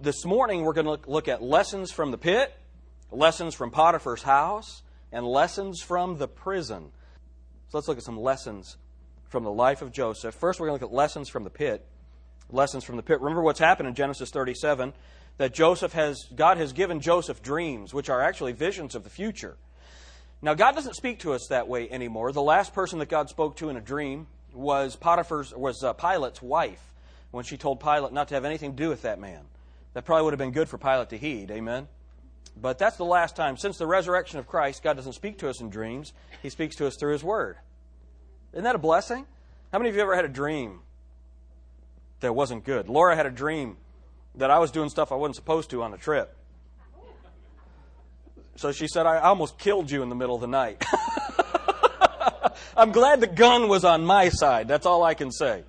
this morning we're going to look, at lessons from the pit, lessons from Potiphar's house, and lessons from the prison. So let's look at some lessons from the life of Joseph. First, we're going to look at lessons from the pit. Lessons from the pit. Remember what's happened in Genesis 37 that Joseph has, God has given Joseph dreams, which are actually visions of the future. Now, God doesn't speak to us that way anymore. The last person that God spoke to in a dream was Potiphar's, was uh, Pilate's wife when she told Pilate not to have anything to do with that man. That probably would have been good for Pilate to heed. Amen. But that's the last time. Since the resurrection of Christ, God doesn't speak to us in dreams, He speaks to us through His Word. Isn't that a blessing? How many of you ever had a dream that wasn't good? Laura had a dream that I was doing stuff I wasn't supposed to on a trip. So she said, I almost killed you in the middle of the night. I'm glad the gun was on my side. That's all I can say.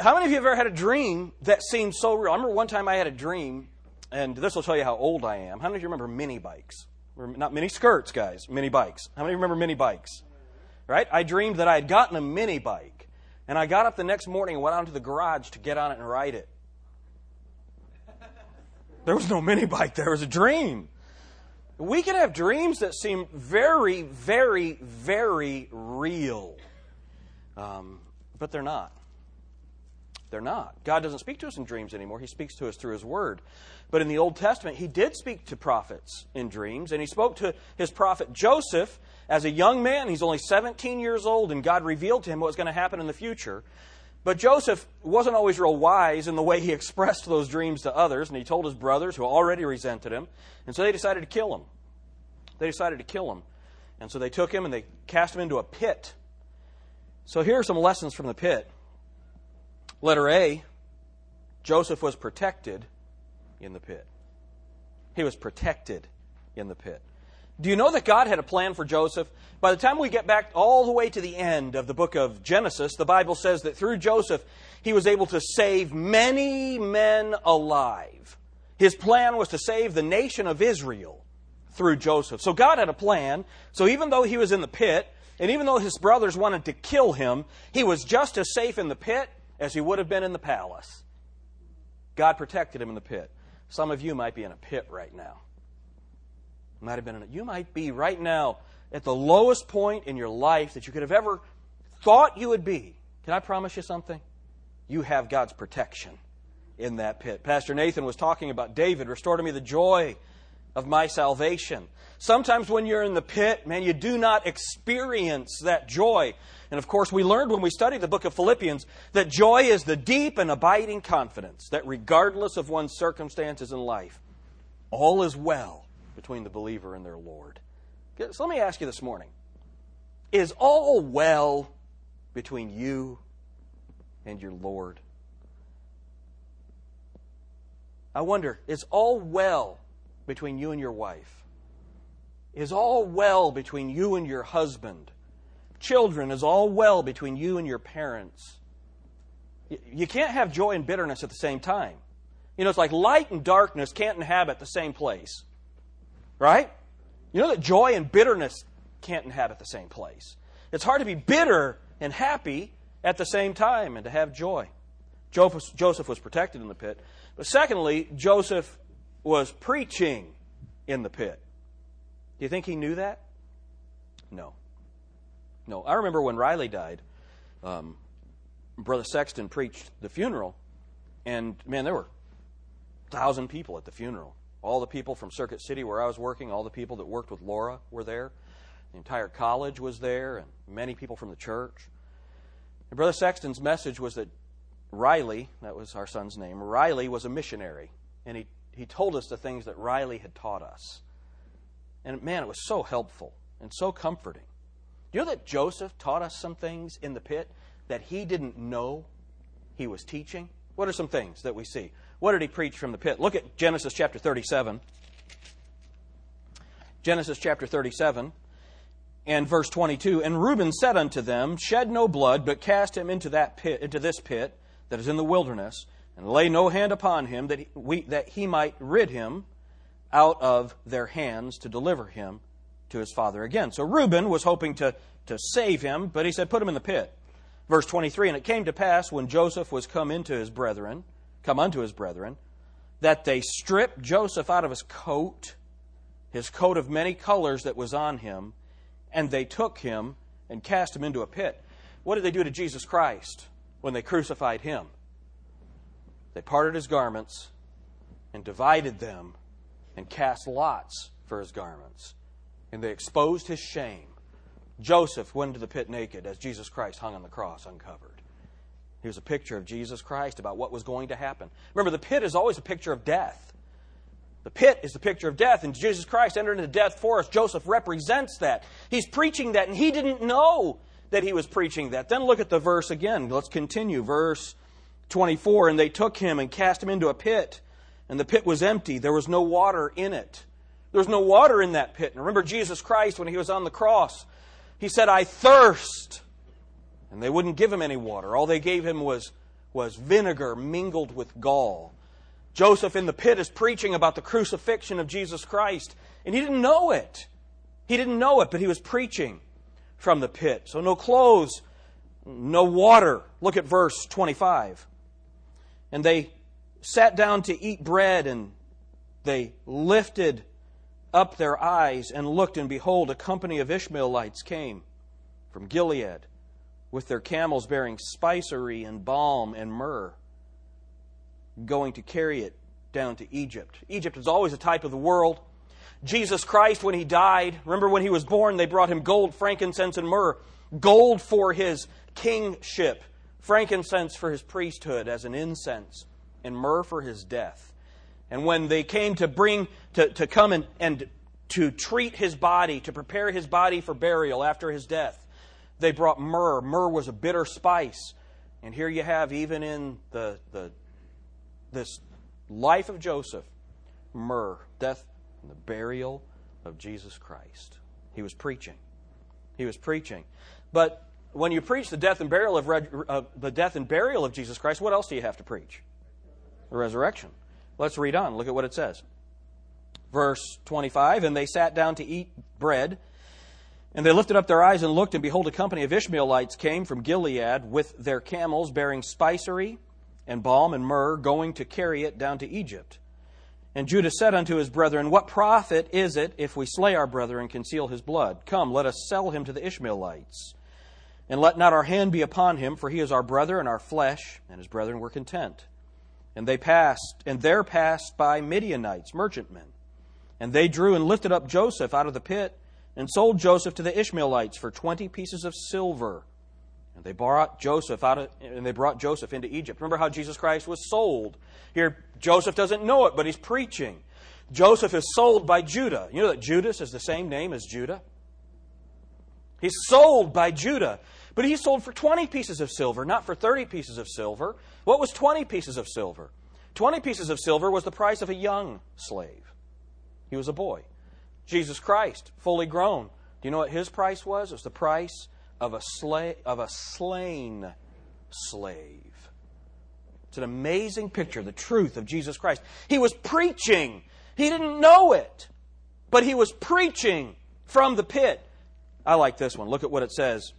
How many of you have ever had a dream that seemed so real? I remember one time I had a dream, and this will tell you how old I am. How many of you remember mini bikes? Not mini skirts, guys, mini bikes. How many remember mini bikes? Right? I dreamed that I had gotten a mini bike, and I got up the next morning and went out to the garage to get on it and ride it. There was no mini bike, there was a dream. We can have dreams that seem very, very, very real, um, but they're not. They're not. God doesn't speak to us in dreams anymore. He speaks to us through His Word. But in the Old Testament, He did speak to prophets in dreams, and He spoke to His prophet Joseph as a young man. He's only 17 years old, and God revealed to him what was going to happen in the future. But Joseph wasn't always real wise in the way he expressed those dreams to others, and he told his brothers, who already resented him, and so they decided to kill him. They decided to kill him. And so they took him and they cast him into a pit. So here are some lessons from the pit. Letter A Joseph was protected in the pit. He was protected in the pit. Do you know that God had a plan for Joseph? By the time we get back all the way to the end of the book of Genesis, the Bible says that through Joseph, he was able to save many men alive. His plan was to save the nation of Israel through Joseph. So God had a plan. So even though he was in the pit, and even though his brothers wanted to kill him, he was just as safe in the pit as he would have been in the palace. God protected him in the pit. Some of you might be in a pit right now might have been in it. You might be right now at the lowest point in your life that you could have ever thought you would be. Can I promise you something? You have God's protection in that pit. Pastor Nathan was talking about David, restore to me the joy of my salvation. Sometimes when you're in the pit, man, you do not experience that joy. And of course, we learned when we studied the book of Philippians that joy is the deep and abiding confidence that regardless of one's circumstances in life, all is well between the believer and their Lord. So let me ask you this morning Is all well between you and your Lord? I wonder, is all well between you and your wife? Is all well between you and your husband? Children, is all well between you and your parents? You can't have joy and bitterness at the same time. You know, it's like light and darkness can't inhabit the same place. Right? You know that joy and bitterness can't inhabit the same place. It's hard to be bitter and happy at the same time and to have joy. Joseph was protected in the pit. But secondly, Joseph was preaching in the pit. Do you think he knew that? No. No. I remember when Riley died, um, Brother Sexton preached the funeral, and man, there were thousand people at the funeral. All the people from Circuit City where I was working, all the people that worked with Laura were there. The entire college was there, and many people from the church. And Brother Sexton's message was that Riley, that was our son's name, Riley was a missionary. And he, he told us the things that Riley had taught us. And man, it was so helpful and so comforting. Do you know that Joseph taught us some things in the pit that he didn't know he was teaching? What are some things that we see? What did he preach from the pit? Look at Genesis chapter 37. Genesis chapter 37 and verse 22. And Reuben said unto them, Shed no blood, but cast him into that pit, into this pit that is in the wilderness, and lay no hand upon him that he, we, that he might rid him out of their hands to deliver him to his father again. So Reuben was hoping to, to save him, but he said, Put him in the pit. Verse 23 And it came to pass when Joseph was come into his brethren, come unto his brethren, that they stripped Joseph out of his coat, his coat of many colors that was on him, and they took him and cast him into a pit. What did they do to Jesus Christ when they crucified him? They parted his garments and divided them and cast lots for his garments. And they exposed his shame. Joseph went into the pit naked as Jesus Christ hung on the cross uncovered. Here's a picture of Jesus Christ about what was going to happen. Remember, the pit is always a picture of death. The pit is the picture of death, and Jesus Christ entered into death for us. Joseph represents that. He's preaching that, and he didn't know that he was preaching that. Then look at the verse again. Let's continue. Verse 24 And they took him and cast him into a pit, and the pit was empty. There was no water in it. There was no water in that pit. And remember Jesus Christ when he was on the cross, he said, I thirst. And they wouldn't give him any water. All they gave him was, was vinegar mingled with gall. Joseph in the pit is preaching about the crucifixion of Jesus Christ, and he didn't know it. He didn't know it, but he was preaching from the pit. So, no clothes, no water. Look at verse 25. And they sat down to eat bread, and they lifted up their eyes and looked, and behold, a company of Ishmaelites came from Gilead with their camels bearing spicery and balm and myrrh, going to carry it down to Egypt. Egypt is always a type of the world. Jesus Christ, when he died, remember when he was born, they brought him gold, frankincense, and myrrh. Gold for his kingship, frankincense for his priesthood as an incense, and myrrh for his death. And when they came to bring, to, to come and, and to treat his body, to prepare his body for burial after his death, they brought myrrh. Myrrh was a bitter spice. And here you have, even in the, the, this life of Joseph, myrrh, death, and the burial of Jesus Christ. He was preaching. He was preaching. But when you preach the death and burial of uh, the death and burial of Jesus Christ, what else do you have to preach? The resurrection. Let's read on. Look at what it says. Verse 25, and they sat down to eat bread and they lifted up their eyes and looked, and behold, a company of Ishmaelites came from Gilead with their camels bearing spicery and balm and myrrh, going to carry it down to Egypt. And Judah said unto his brethren, What profit is it if we slay our brother and conceal his blood? Come, let us sell him to the Ishmaelites. And let not our hand be upon him, for he is our brother and our flesh. And his brethren were content. And they passed, and there passed by Midianites, merchantmen. And they drew and lifted up Joseph out of the pit and sold Joseph to the Ishmaelites for 20 pieces of silver. And they brought Joseph out of, and they brought Joseph into Egypt. Remember how Jesus Christ was sold. Here Joseph doesn't know it, but he's preaching. Joseph is sold by Judah. You know that Judas is the same name as Judah? He's sold by Judah. But he's sold for 20 pieces of silver, not for 30 pieces of silver. What was 20 pieces of silver? 20 pieces of silver was the price of a young slave. He was a boy. Jesus Christ, fully grown. Do you know what his price was? It was the price of a, sla- of a slain slave. It's an amazing picture, the truth of Jesus Christ. He was preaching. He didn't know it, but he was preaching from the pit. I like this one. Look at what it says.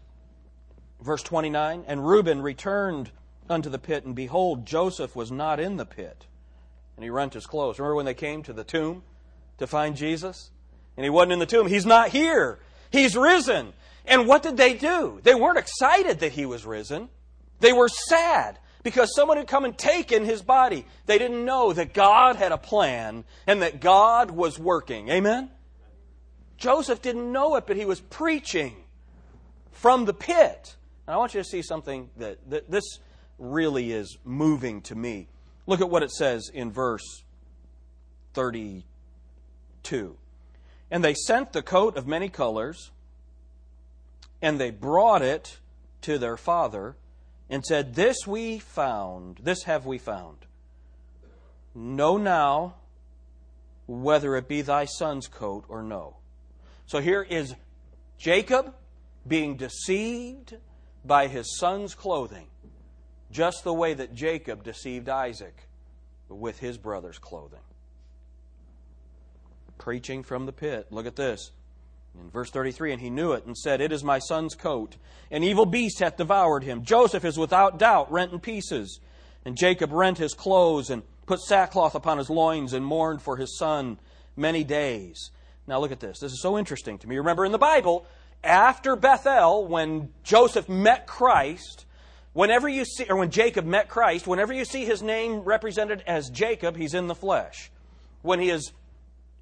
Verse 29 And Reuben returned unto the pit, and behold, Joseph was not in the pit. And he rent his clothes. Remember when they came to the tomb to find Jesus? and he wasn't in the tomb. He's not here. He's risen. And what did they do? They weren't excited that he was risen. They were sad because someone had come and taken his body. They didn't know that God had a plan and that God was working. Amen? Joseph didn't know it, but he was preaching from the pit. And I want you to see something that, that this really is moving to me. Look at what it says in verse 32. And they sent the coat of many colors, and they brought it to their father, and said, This we found, this have we found. Know now whether it be thy son's coat or no. So here is Jacob being deceived by his son's clothing, just the way that Jacob deceived Isaac with his brother's clothing preaching from the pit. Look at this. In verse 33, and he knew it and said, It is my son's coat. An evil beast hath devoured him. Joseph is without doubt rent in pieces. And Jacob rent his clothes and put sackcloth upon his loins, and mourned for his son many days. Now look at this. This is so interesting to me. Remember in the Bible, after Bethel, when Joseph met Christ, whenever you see, or when Jacob met Christ, whenever you see his name represented as Jacob, he's in the flesh. When he is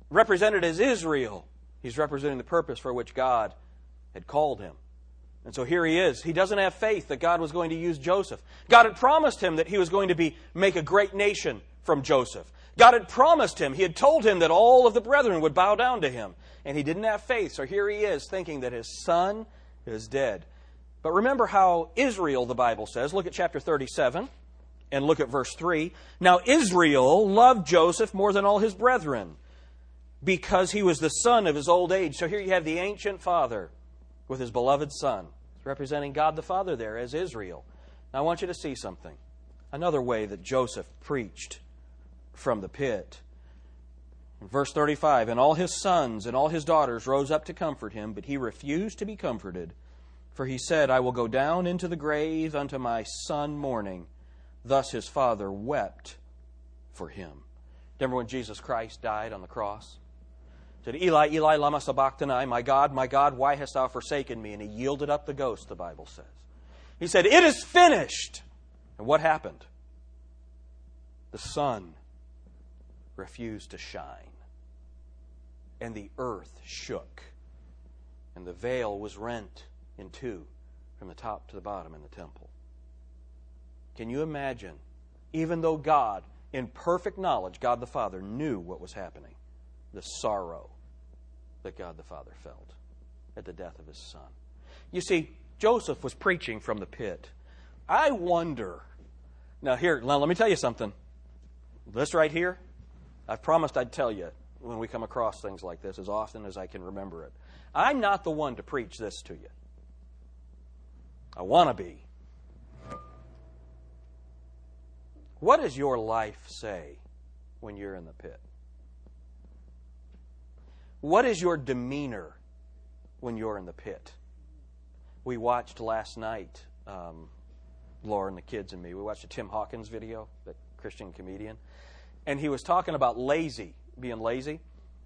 represented as Israel, he's representing the purpose for which God had called him. And so here he is. He doesn't have faith that God was going to use Joseph. God had promised him that he was going to be make a great nation from Joseph. God had promised him, he had told him that all of the brethren would bow down to him. And he didn't have faith. So here he is thinking that his son is dead. But remember how Israel, the Bible says, look at chapter 37 and look at verse 3. Now Israel loved Joseph more than all his brethren because he was the son of his old age. So here you have the ancient father with his beloved son. Representing God the Father there as Israel. Now I want you to see something. Another way that Joseph preached from the pit. Verse 35 And all his sons and all his daughters rose up to comfort him, but he refused to be comforted. For he said, I will go down into the grave unto my son mourning. Thus his father wept for him. Remember when Jesus Christ died on the cross? said, Eli, Eli, lama sabachthani, my God, my God, why hast thou forsaken me? And he yielded up the ghost, the Bible says. He said, It is finished. And what happened? The sun refused to shine, and the earth shook, and the veil was rent in two from the top to the bottom in the temple. Can you imagine, even though God, in perfect knowledge, God the Father, knew what was happening, the sorrow that God the Father felt at the death of his son. You see, Joseph was preaching from the pit. I wonder. Now, here, now let me tell you something. This right here, I promised I'd tell you when we come across things like this as often as I can remember it. I'm not the one to preach this to you. I want to be. What does your life say when you're in the pit? What is your demeanor when you're in the pit? We watched last night, um, Laura and the kids and me, we watched a Tim Hawkins video, that Christian comedian, and he was talking about lazy, being lazy,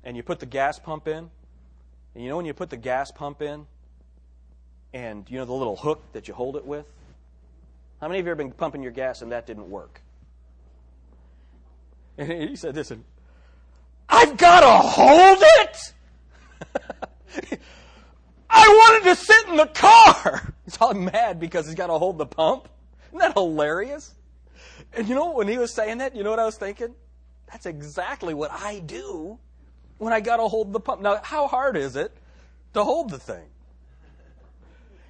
and you put the gas pump in, and you know when you put the gas pump in, and you know the little hook that you hold it with? How many of you have been pumping your gas and that didn't work? And he said this, and I've got to hold it? I wanted to sit in the car. He's all mad because he's got to hold the pump. Isn't that hilarious? And you know, when he was saying that, you know what I was thinking? That's exactly what I do when I got to hold the pump. Now, how hard is it to hold the thing?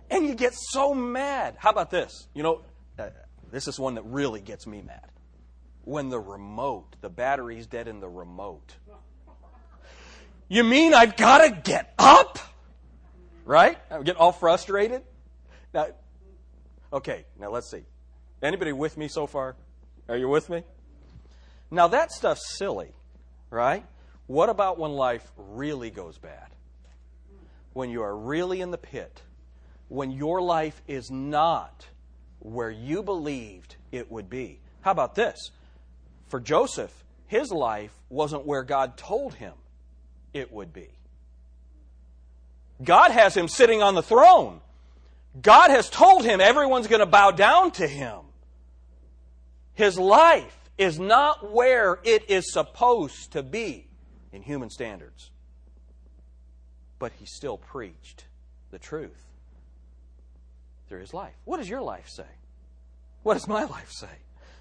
And you get so mad. How about this? You know, uh, this is one that really gets me mad when the remote, the battery's dead in the remote. You mean I've got to get up? Right? I get all frustrated. Now, okay, now let's see. Anybody with me so far? Are you with me? Now that stuff's silly, right? What about when life really goes bad? When you are really in the pit? When your life is not where you believed it would be? How about this? For Joseph, his life wasn't where God told him it would be. God has him sitting on the throne. God has told him everyone's going to bow down to him. His life is not where it is supposed to be in human standards. But he still preached the truth through his life. What does your life say? What does my life say?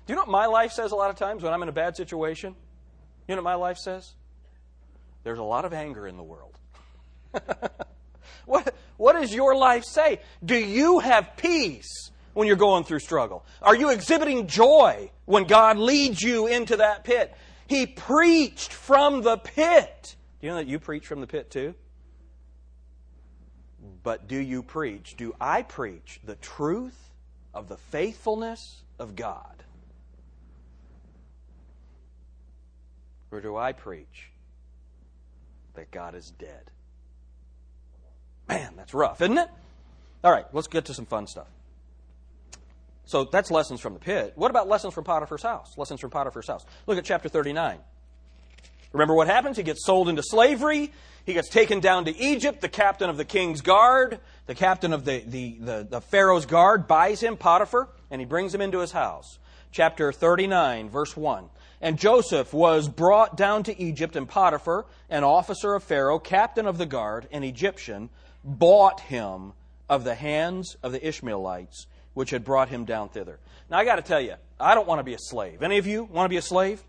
Do you know what my life says a lot of times when I'm in a bad situation? You know what my life says? There's a lot of anger in the world. what, what does your life say? Do you have peace when you're going through struggle? Are you exhibiting joy when God leads you into that pit? He preached from the pit. Do you know that you preach from the pit too? But do you preach, do I preach the truth of the faithfulness of God? Or do I preach that God is dead. Man, that's rough, isn't it? All right, let's get to some fun stuff. So that's lessons from the pit. What about lessons from Potiphar's house? Lessons from Potiphar's house. Look at chapter 39. Remember what happens? He gets sold into slavery. He gets taken down to Egypt. The captain of the king's guard, the captain of the, the, the, the Pharaoh's guard, buys him, Potiphar, and he brings him into his house. Chapter 39, verse 1. And Joseph was brought down to Egypt, and Potiphar, an officer of Pharaoh, captain of the guard, an Egyptian, bought him of the hands of the Ishmaelites, which had brought him down thither. Now, I got to tell you, I don't want to be a slave. Any of you want to be a slave?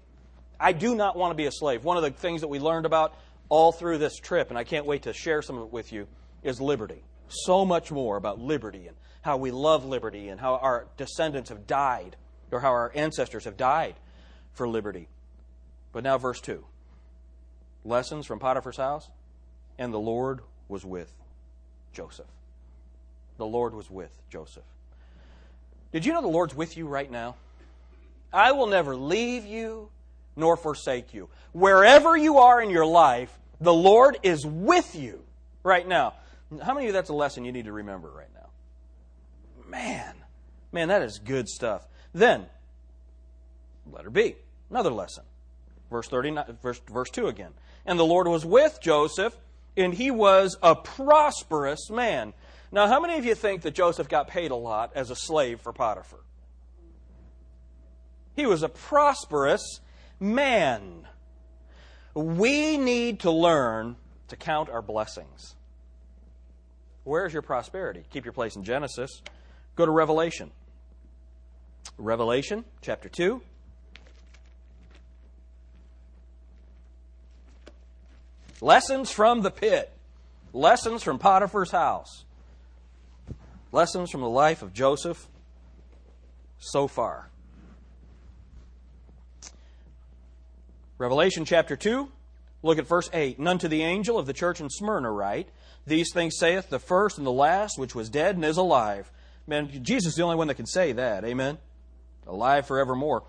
I do not want to be a slave. One of the things that we learned about all through this trip, and I can't wait to share some of it with you, is liberty. So much more about liberty and how we love liberty and how our descendants have died, or how our ancestors have died for liberty. But now, verse 2 lessons from Potiphar's house, and the Lord was with Joseph. The Lord was with Joseph. Did you know the Lord's with you right now? I will never leave you nor forsake you. Wherever you are in your life, the Lord is with you right now. How many of you that's a lesson you need to remember right now? Man, man, that is good stuff. Then, letter B, another lesson. Verse 39, verse, verse 2 again. And the Lord was with Joseph, and he was a prosperous man. Now, how many of you think that Joseph got paid a lot as a slave for Potiphar? He was a prosperous man. We need to learn to count our blessings. Where's your prosperity? Keep your place in Genesis. Go to Revelation. Revelation chapter 2. Lessons from the pit. Lessons from Potiphar's house. Lessons from the life of Joseph so far. Revelation chapter 2, look at verse 8. And unto the angel of the church in Smyrna write, These things saith the first and the last, which was dead and is alive. Man, Jesus is the only one that can say that. Amen? Alive forevermore.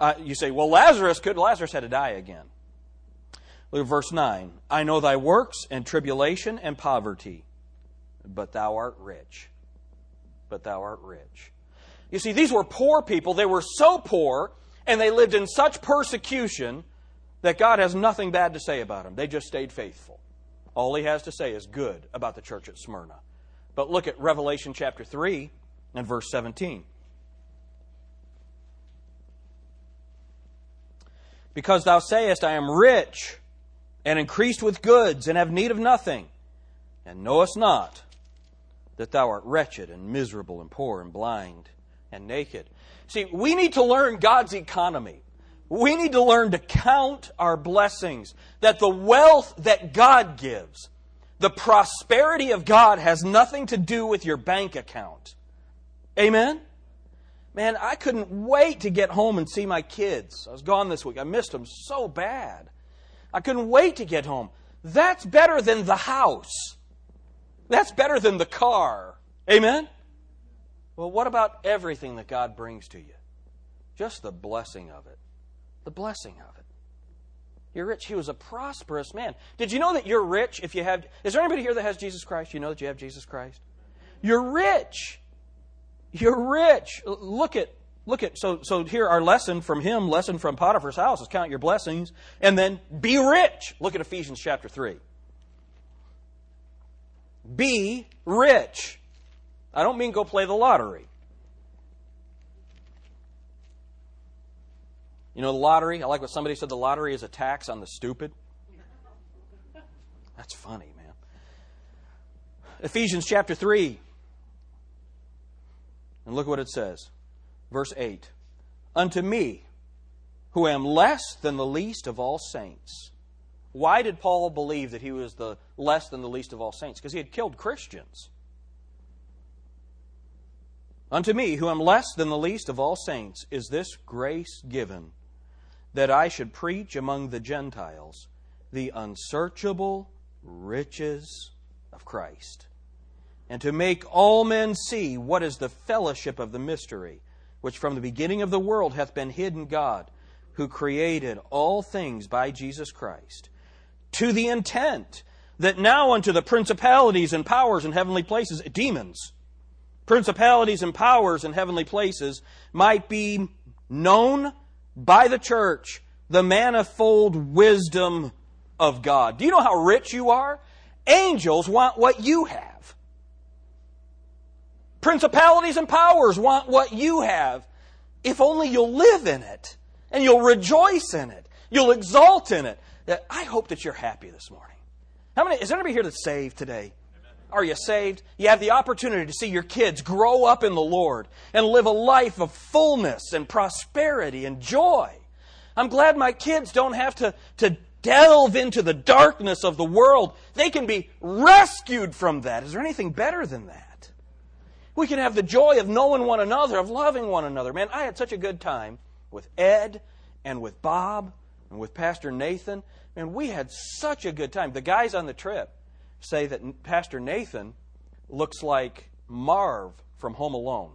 Uh, you say, well, Lazarus could. Lazarus had to die again. Look at verse 9. I know thy works and tribulation and poverty, but thou art rich. But thou art rich. You see, these were poor people. They were so poor, and they lived in such persecution that God has nothing bad to say about them. They just stayed faithful. All he has to say is good about the church at Smyrna. But look at Revelation chapter 3 and verse 17. Because thou sayest, I am rich and increased with goods and have need of nothing, and knowest not that thou art wretched and miserable and poor and blind and naked. See, we need to learn God's economy. We need to learn to count our blessings, that the wealth that God gives, the prosperity of God has nothing to do with your bank account. Amen? Man, I couldn't wait to get home and see my kids. I was gone this week. I missed them so bad. I couldn't wait to get home. That's better than the house. That's better than the car. Amen? Well, what about everything that God brings to you? Just the blessing of it the blessing of it. You're rich. He was a prosperous man. Did you know that you're rich if you have. Is there anybody here that has Jesus Christ? You know that you have Jesus Christ? You're rich. You're rich. Look at. Look at so so here our lesson from him, lesson from Potiphar's house is count your blessings and then be rich. Look at Ephesians chapter 3. Be rich. I don't mean go play the lottery. You know, the lottery, I like what somebody said the lottery is a tax on the stupid. That's funny, man. Ephesians chapter 3. And look what it says. Verse 8 Unto me, who am less than the least of all saints. Why did Paul believe that he was the less than the least of all saints? Because he had killed Christians. Unto me, who am less than the least of all saints, is this grace given that I should preach among the Gentiles the unsearchable riches of Christ, and to make all men see what is the fellowship of the mystery, which from the beginning of the world hath been hidden God, who created all things by Jesus Christ, to the intent that now unto the principalities and powers in heavenly places, demons, principalities and powers in heavenly places might be known by the church the manifold wisdom of God. Do you know how rich you are? Angels want what you have. Principalities and powers want what you have. If only you'll live in it and you'll rejoice in it. You'll exalt in it. I hope that you're happy this morning. How many, is there anybody here that's saved today? Are you saved? You have the opportunity to see your kids grow up in the Lord and live a life of fullness and prosperity and joy. I'm glad my kids don't have to, to delve into the darkness of the world. They can be rescued from that. Is there anything better than that? We can have the joy of knowing one another, of loving one another. Man, I had such a good time with Ed and with Bob and with Pastor Nathan. And we had such a good time. The guys on the trip say that Pastor Nathan looks like Marv from Home Alone.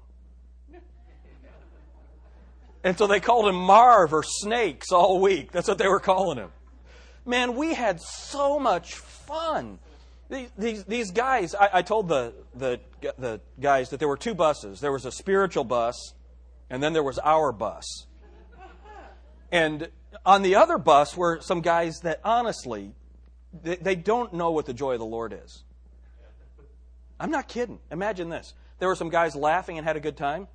And so they called him Marv or Snakes all week. That's what they were calling him. Man, we had so much fun. These, these, these guys, I, I told the, the, the guys that there were two buses. There was a spiritual bus, and then there was our bus. And on the other bus were some guys that honestly, they, they don't know what the joy of the Lord is. I'm not kidding. Imagine this. There were some guys laughing and had a good time.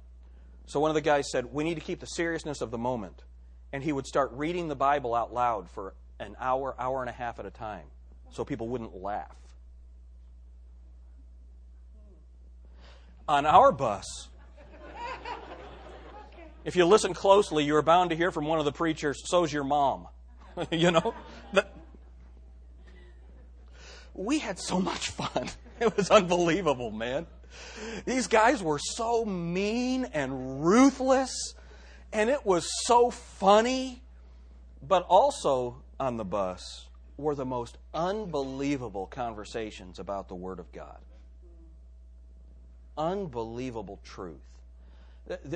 So one of the guys said, We need to keep the seriousness of the moment. And he would start reading the Bible out loud for an hour, hour and a half at a time so people wouldn't laugh. On our bus, if you listen closely, you are bound to hear from one of the preachers, so's your mom. you know? we had so much fun. It was unbelievable, man. These guys were so mean and ruthless, and it was so funny. But also on the bus were the most unbelievable conversations about the Word of God. Unbelievable truth.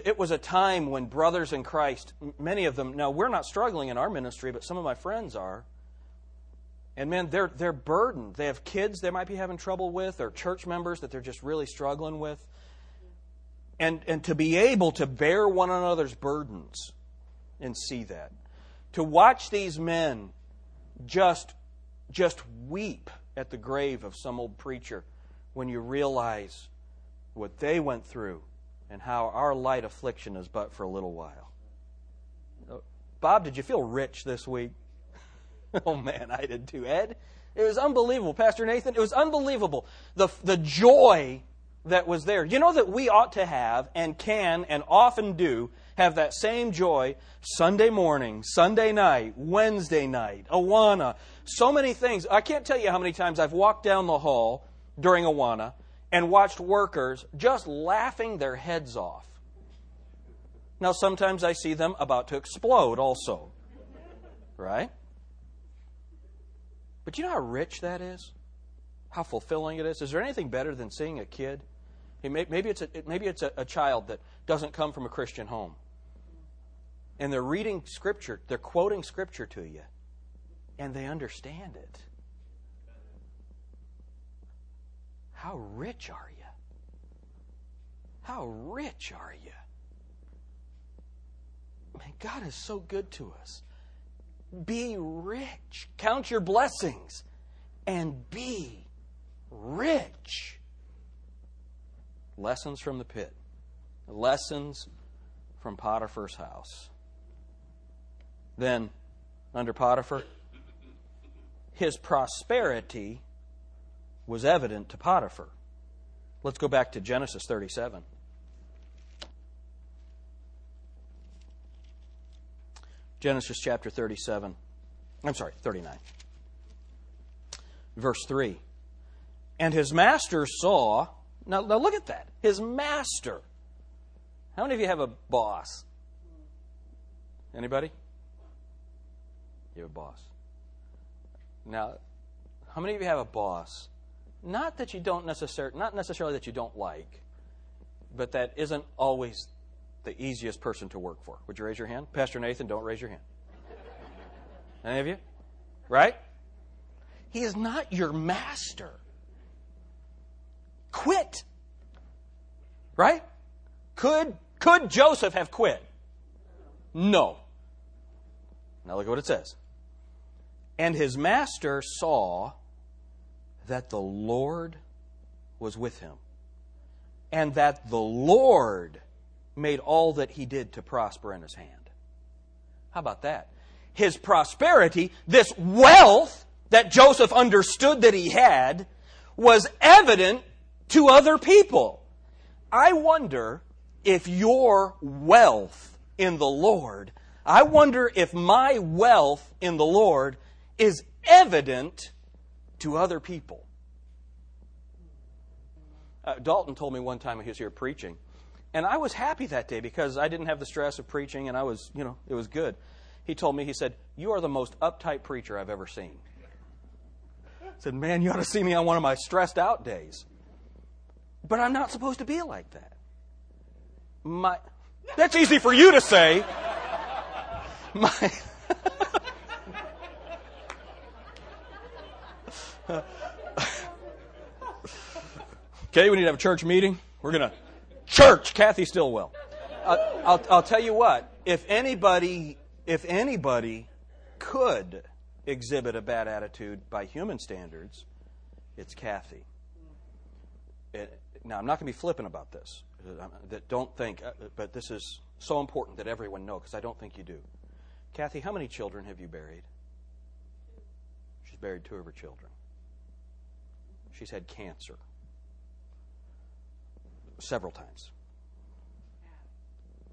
It was a time when brothers in Christ, many of them, now we're not struggling in our ministry, but some of my friends are. And man, they're, they're burdened. They have kids they might be having trouble with, or church members that they're just really struggling with. And, and to be able to bear one another's burdens and see that. To watch these men just, just weep at the grave of some old preacher when you realize what they went through and how our light affliction is but for a little while. Bob, did you feel rich this week? oh man, I did too. Ed, it was unbelievable. Pastor Nathan, it was unbelievable. The, the joy that was there. You know that we ought to have and can and often do have that same joy Sunday morning, Sunday night, Wednesday night, Awana, so many things. I can't tell you how many times I've walked down the hall during Awana and watched workers just laughing their heads off. Now, sometimes I see them about to explode also. Right? But you know how rich that is? How fulfilling it is? Is there anything better than seeing a kid? Maybe it's, a, maybe it's a, a child that doesn't come from a Christian home. And they're reading Scripture, they're quoting Scripture to you, and they understand it. How rich are you? How rich are you? Man, God is so good to us. Be rich. Count your blessings and be rich. Lessons from the pit. Lessons from Potiphar's house. Then, under Potiphar, his prosperity was evident to Potiphar. Let's go back to Genesis 37. Genesis chapter 37. I'm sorry, 39. Verse 3. And his master saw. Now, now look at that. His master. How many of you have a boss? Anybody? You have a boss. Now, how many of you have a boss not that you don't necessarily, not necessarily that you don't like, but that isn't always the easiest person to work for. Would you raise your hand? Pastor Nathan, don't raise your hand. Any of you? Right? He is not your master. Quit. Right? Could, could Joseph have quit? No. Now look at what it says. And his master saw that the Lord was with him, and that the Lord made all that he did to prosper in his hand. How about that? His prosperity, this wealth that Joseph understood that he had, was evident to other people. I wonder if your wealth in the Lord, I wonder if my wealth in the Lord is evident to other people. Uh, Dalton told me one time he was here preaching, and I was happy that day because I didn't have the stress of preaching and I was, you know, it was good. He told me, he said, You are the most uptight preacher I've ever seen. I said, Man, you ought to see me on one of my stressed out days. But I'm not supposed to be like that. My, that's easy for you to say. My, okay, we need to have a church meeting. We're going to church Kathy Stillwell. Uh, I'll, I'll tell you what. If anybody, if anybody could exhibit a bad attitude by human standards, it's Kathy. It, now, I'm not going to be flippant about this. Uh, that don't think, uh, but this is so important that everyone know because I don't think you do. Kathy, how many children have you buried? She's buried two of her children. She's had cancer several times.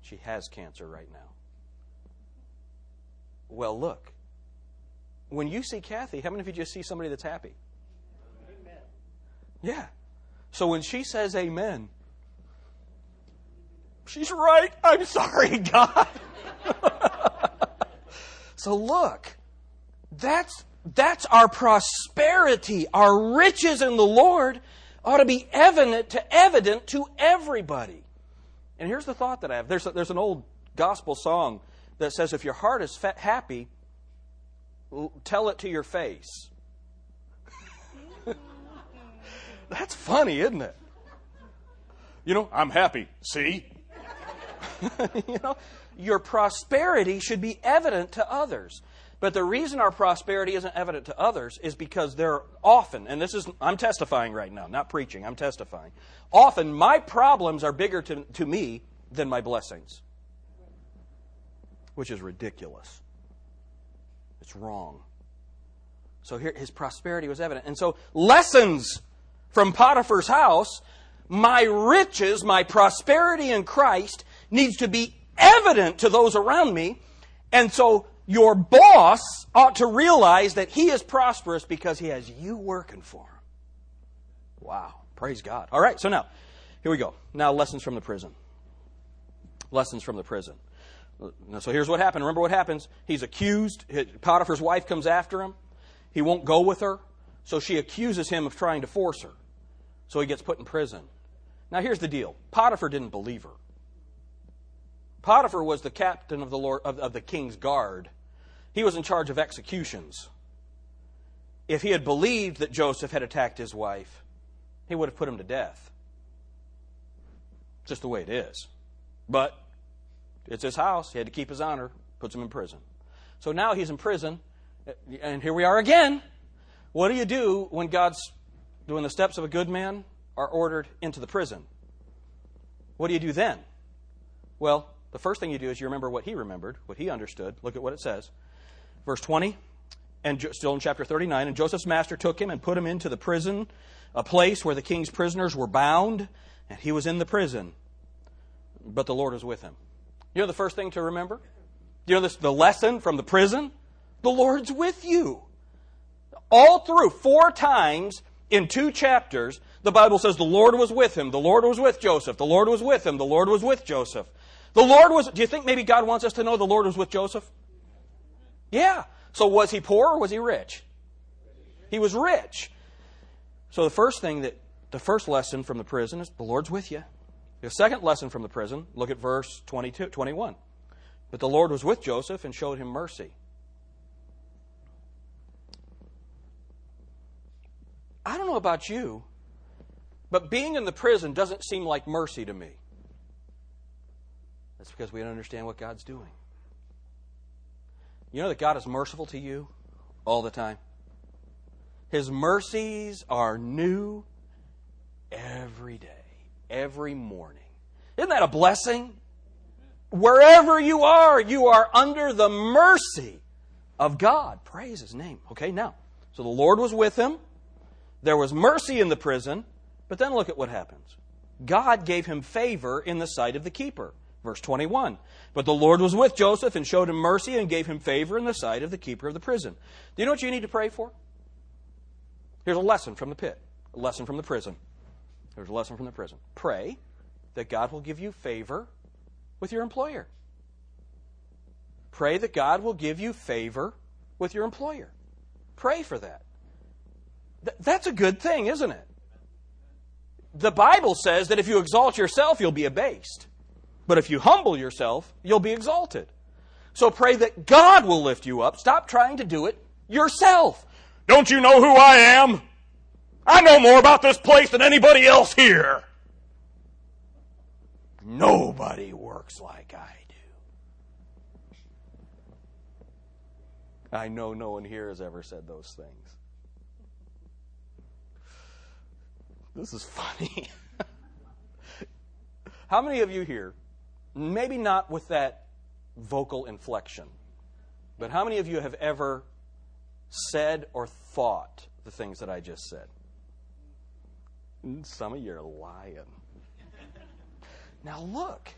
She has cancer right now. Well, look. When you see Kathy, how many of you just see somebody that's happy? Amen. Yeah. So when she says amen, she's right. I'm sorry, God. so look, that's that's our prosperity, our riches in the Lord ought to be evident to evident to everybody. And here's the thought that I have. There's, a, there's an old gospel song that says, if your heart is happy, tell it to your face. That's funny, isn't it? You know, I'm happy. See? you know, your prosperity should be evident to others. But the reason our prosperity isn't evident to others is because they're often, and this is, I'm testifying right now, not preaching, I'm testifying. Often my problems are bigger to, to me than my blessings, which is ridiculous. It's wrong. So here, his prosperity was evident. And so, lessons from Potiphar's house my riches, my prosperity in Christ needs to be evident to those around me. And so, your boss ought to realize that he is prosperous because he has you working for him. Wow. Praise God. All right, so now, here we go. Now, lessons from the prison. Lessons from the prison. So here's what happened. Remember what happens? He's accused. Potiphar's wife comes after him. He won't go with her. So she accuses him of trying to force her. So he gets put in prison. Now here's the deal Potiphar didn't believe her. Potiphar was the captain of the, Lord, of, of the king's guard. He was in charge of executions. If he had believed that Joseph had attacked his wife, he would have put him to death. Just the way it is. But it's his house. He had to keep his honor, puts him in prison. So now he's in prison, and here we are again. What do you do when God's doing the steps of a good man are ordered into the prison? What do you do then? Well, the first thing you do is you remember what he remembered, what he understood. Look at what it says. Verse 20, and still in chapter 39, and Joseph's master took him and put him into the prison, a place where the king's prisoners were bound, and he was in the prison. But the Lord was with him. You know the first thing to remember? You know this, the lesson from the prison? The Lord's with you. All through, four times in two chapters, the Bible says the Lord was with him. The Lord was with Joseph. The Lord was with him. The Lord was with Joseph. The Lord was, do you think maybe God wants us to know the Lord was with Joseph? Yeah. So was he poor or was he rich? He was rich. So the first thing that, the first lesson from the prison is the Lord's with you. The second lesson from the prison, look at verse 22, 21. But the Lord was with Joseph and showed him mercy. I don't know about you, but being in the prison doesn't seem like mercy to me. That's because we don't understand what God's doing. You know that God is merciful to you all the time? His mercies are new every day, every morning. Isn't that a blessing? Wherever you are, you are under the mercy of God. Praise His name. Okay, now, so the Lord was with him. There was mercy in the prison, but then look at what happens. God gave him favor in the sight of the keeper. Verse 21. But the Lord was with Joseph and showed him mercy and gave him favor in the sight of the keeper of the prison. Do you know what you need to pray for? Here's a lesson from the pit, a lesson from the prison. Here's a lesson from the prison. Pray that God will give you favor with your employer. Pray that God will give you favor with your employer. Pray for that. Th- that's a good thing, isn't it? The Bible says that if you exalt yourself, you'll be abased. But if you humble yourself, you'll be exalted. So pray that God will lift you up. Stop trying to do it yourself. Don't you know who I am? I know more about this place than anybody else here. Nobody works like I do. I know no one here has ever said those things. This is funny. How many of you here, maybe not with that vocal inflection, but how many of you have ever said or thought the things that I just said? Some of you are lying. Now look,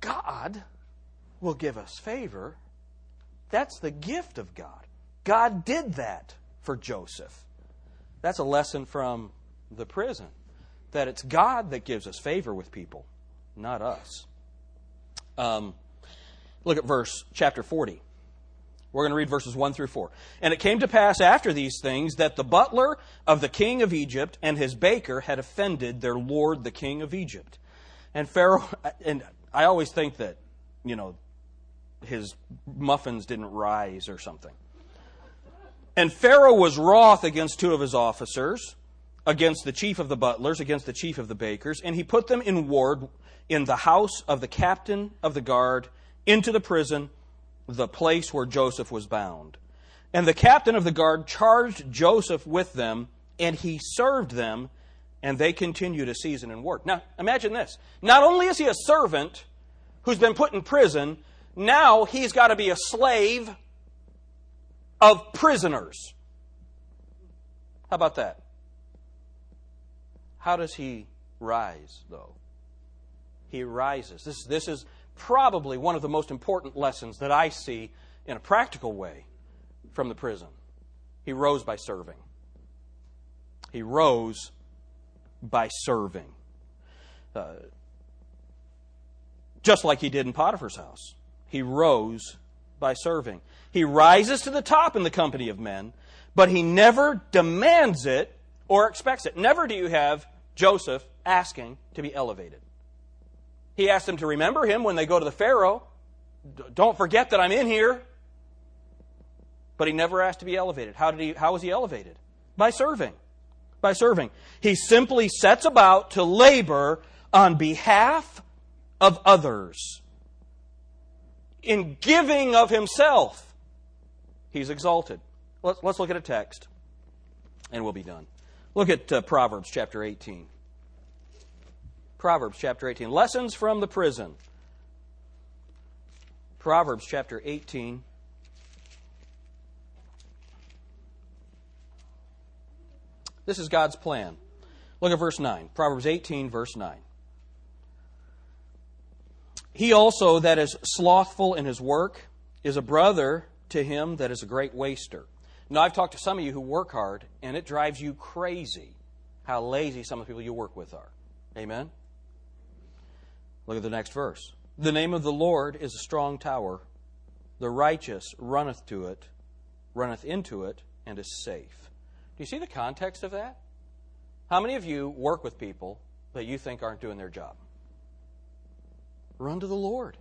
God will give us favor. That's the gift of God. God did that for Joseph. That's a lesson from the prison that it's God that gives us favor with people, not us. Um, look at verse chapter 40. We're going to read verses 1 through 4. And it came to pass after these things that the butler of the king of Egypt and his baker had offended their lord, the king of Egypt. And Pharaoh, and I always think that, you know, his muffins didn't rise or something. And Pharaoh was wroth against two of his officers, against the chief of the butlers, against the chief of the bakers, and he put them in ward in the house of the captain of the guard into the prison the place where Joseph was bound. And the captain of the guard charged Joseph with them, and he served them, and they continued a season in work. Now, imagine this. Not only is he a servant who's been put in prison, now he's got to be a slave of prisoners. How about that? How does he rise, though? He rises. This, this is probably one of the most important lessons that I see in a practical way from the prison. He rose by serving. He rose by serving. Uh, just like he did in Potiphar's house. He rose by serving. He rises to the top in the company of men, but he never demands it or expects it. Never do you have Joseph asking to be elevated. He asked them to remember him when they go to the Pharaoh. Don't forget that I'm in here. But he never asked to be elevated. How, did he, how was he elevated? By serving. By serving. He simply sets about to labor on behalf of others. In giving of himself, he's exalted. Let's, let's look at a text, and we'll be done. Look at uh, Proverbs chapter 18. Proverbs chapter 18. Lessons from the prison. Proverbs chapter 18. This is God's plan. Look at verse 9. Proverbs 18, verse 9. He also that is slothful in his work is a brother to him that is a great waster. Now, I've talked to some of you who work hard, and it drives you crazy how lazy some of the people you work with are. Amen? Look at the next verse. The name of the Lord is a strong tower. The righteous runneth to it, runneth into it, and is safe. Do you see the context of that? How many of you work with people that you think aren't doing their job? Run to the Lord.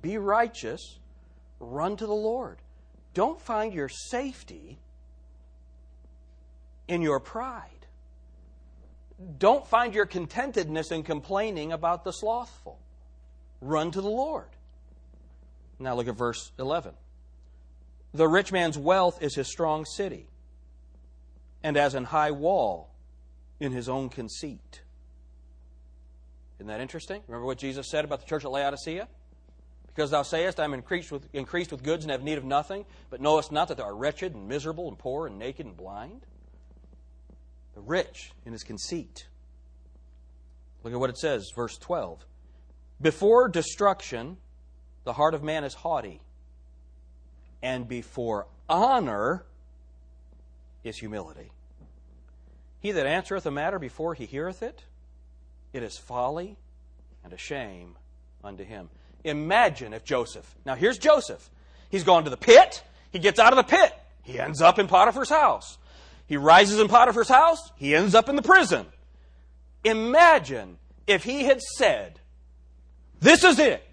Be righteous. Run to the Lord. Don't find your safety in your pride. Don't find your contentedness in complaining about the slothful. Run to the Lord. Now look at verse 11. The rich man's wealth is his strong city, and as an high wall in his own conceit. Isn't that interesting? Remember what Jesus said about the church at Laodicea? Because thou sayest, I am increased with, increased with goods and have need of nothing, but knowest not that thou art wretched and miserable and poor and naked and blind? The rich in his conceit. Look at what it says, verse 12. Before destruction, the heart of man is haughty, and before honor is humility. He that answereth a matter before he heareth it, it is folly and a shame unto him. Imagine if Joseph, now here's Joseph. He's gone to the pit. He gets out of the pit. He ends up in Potiphar's house. He rises in Potiphar's house. He ends up in the prison. Imagine if he had said, This is it.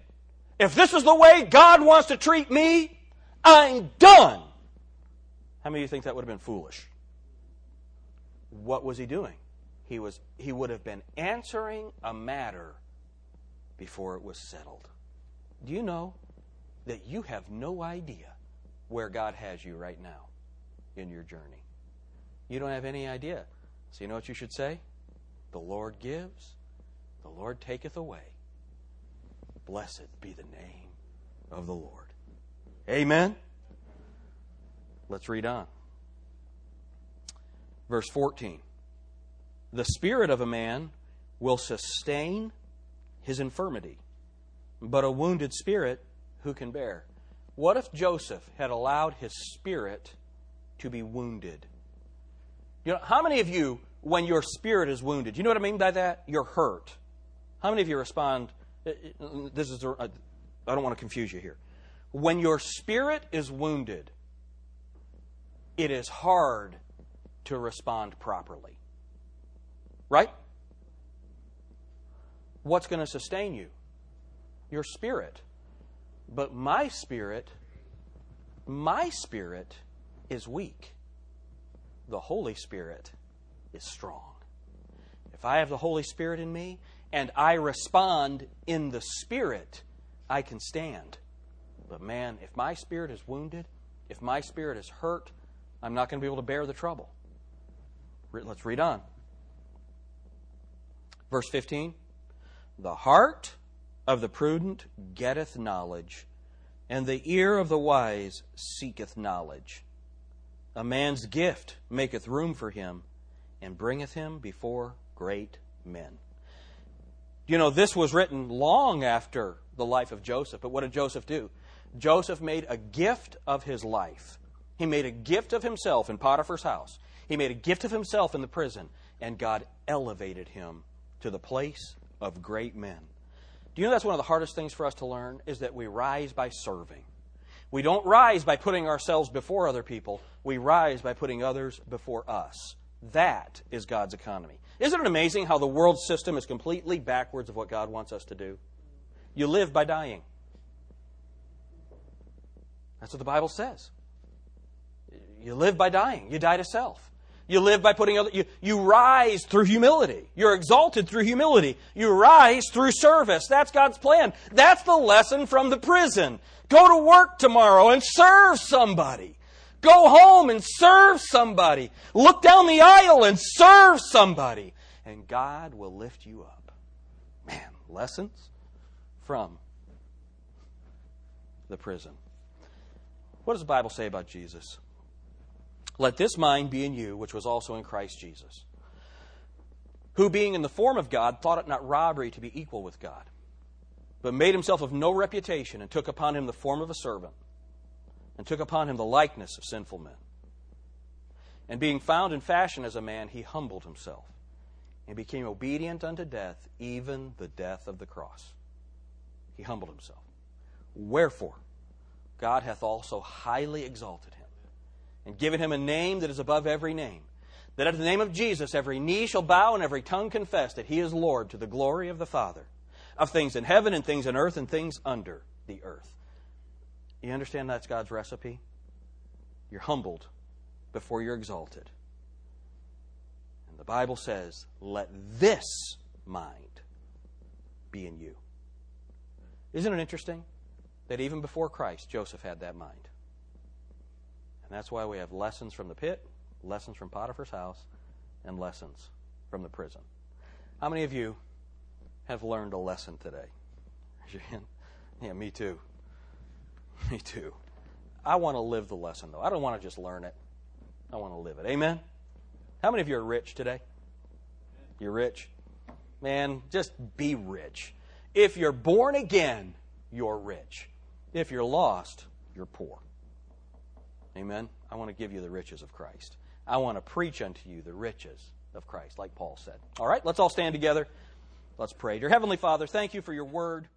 If this is the way God wants to treat me, I'm done. How many of you think that would have been foolish? What was he doing? He, was, he would have been answering a matter before it was settled. Do you know that you have no idea where God has you right now in your journey? You don't have any idea. So, you know what you should say? The Lord gives, the Lord taketh away. Blessed be the name of the Lord. Amen. Let's read on. Verse 14 The spirit of a man will sustain his infirmity, but a wounded spirit who can bear? What if Joseph had allowed his spirit to be wounded? You know, how many of you, when your spirit is wounded, you know what I mean by that? You're hurt. How many of you respond? Uh, uh, this is, uh, I don't want to confuse you here. When your spirit is wounded, it is hard to respond properly. Right? What's going to sustain you? Your spirit. But my spirit, my spirit is weak. The Holy Spirit is strong. If I have the Holy Spirit in me and I respond in the Spirit, I can stand. But man, if my spirit is wounded, if my spirit is hurt, I'm not going to be able to bear the trouble. Let's read on. Verse 15 The heart of the prudent getteth knowledge, and the ear of the wise seeketh knowledge. A man's gift maketh room for him, and bringeth him before great men. You know, this was written long after the life of Joseph, but what did Joseph do? Joseph made a gift of his life. He made a gift of himself in Potiphar's house. He made a gift of himself in the prison, and God elevated him to the place of great men. Do you know that's one of the hardest things for us to learn? Is that we rise by serving. We don't rise by putting ourselves before other people, we rise by putting others before us. That is God's economy. Isn't it amazing how the world system is completely backwards of what God wants us to do? You live by dying. That's what the Bible says. You live by dying. You die to self. You live by putting other, you, you rise through humility. You're exalted through humility. You rise through service. That's God's plan. That's the lesson from the prison. Go to work tomorrow and serve somebody. Go home and serve somebody. Look down the aisle and serve somebody. And God will lift you up. Man, lessons from the prison. What does the Bible say about Jesus? Let this mind be in you, which was also in Christ Jesus, who, being in the form of God, thought it not robbery to be equal with God, but made himself of no reputation, and took upon him the form of a servant, and took upon him the likeness of sinful men. And being found in fashion as a man, he humbled himself, and became obedient unto death, even the death of the cross. He humbled himself. Wherefore, God hath also highly exalted him and given him a name that is above every name. That at the name of Jesus every knee shall bow and every tongue confess that he is Lord to the glory of the Father, of things in heaven and things in earth and things under the earth. You understand that's God's recipe? You're humbled before you're exalted. And The Bible says, let this mind be in you. Isn't it interesting that even before Christ, Joseph had that mind? And that's why we have lessons from the pit, lessons from Potiphar's house, and lessons from the prison. How many of you have learned a lesson today? Yeah, me too. Me too. I want to live the lesson, though. I don't want to just learn it. I want to live it. Amen? How many of you are rich today? You're rich? Man, just be rich. If you're born again, you're rich. If you're lost, you're poor. Amen? I want to give you the riches of Christ. I want to preach unto you the riches of Christ, like Paul said. All right, let's all stand together. Let's pray. Dear Heavenly Father, thank you for your word.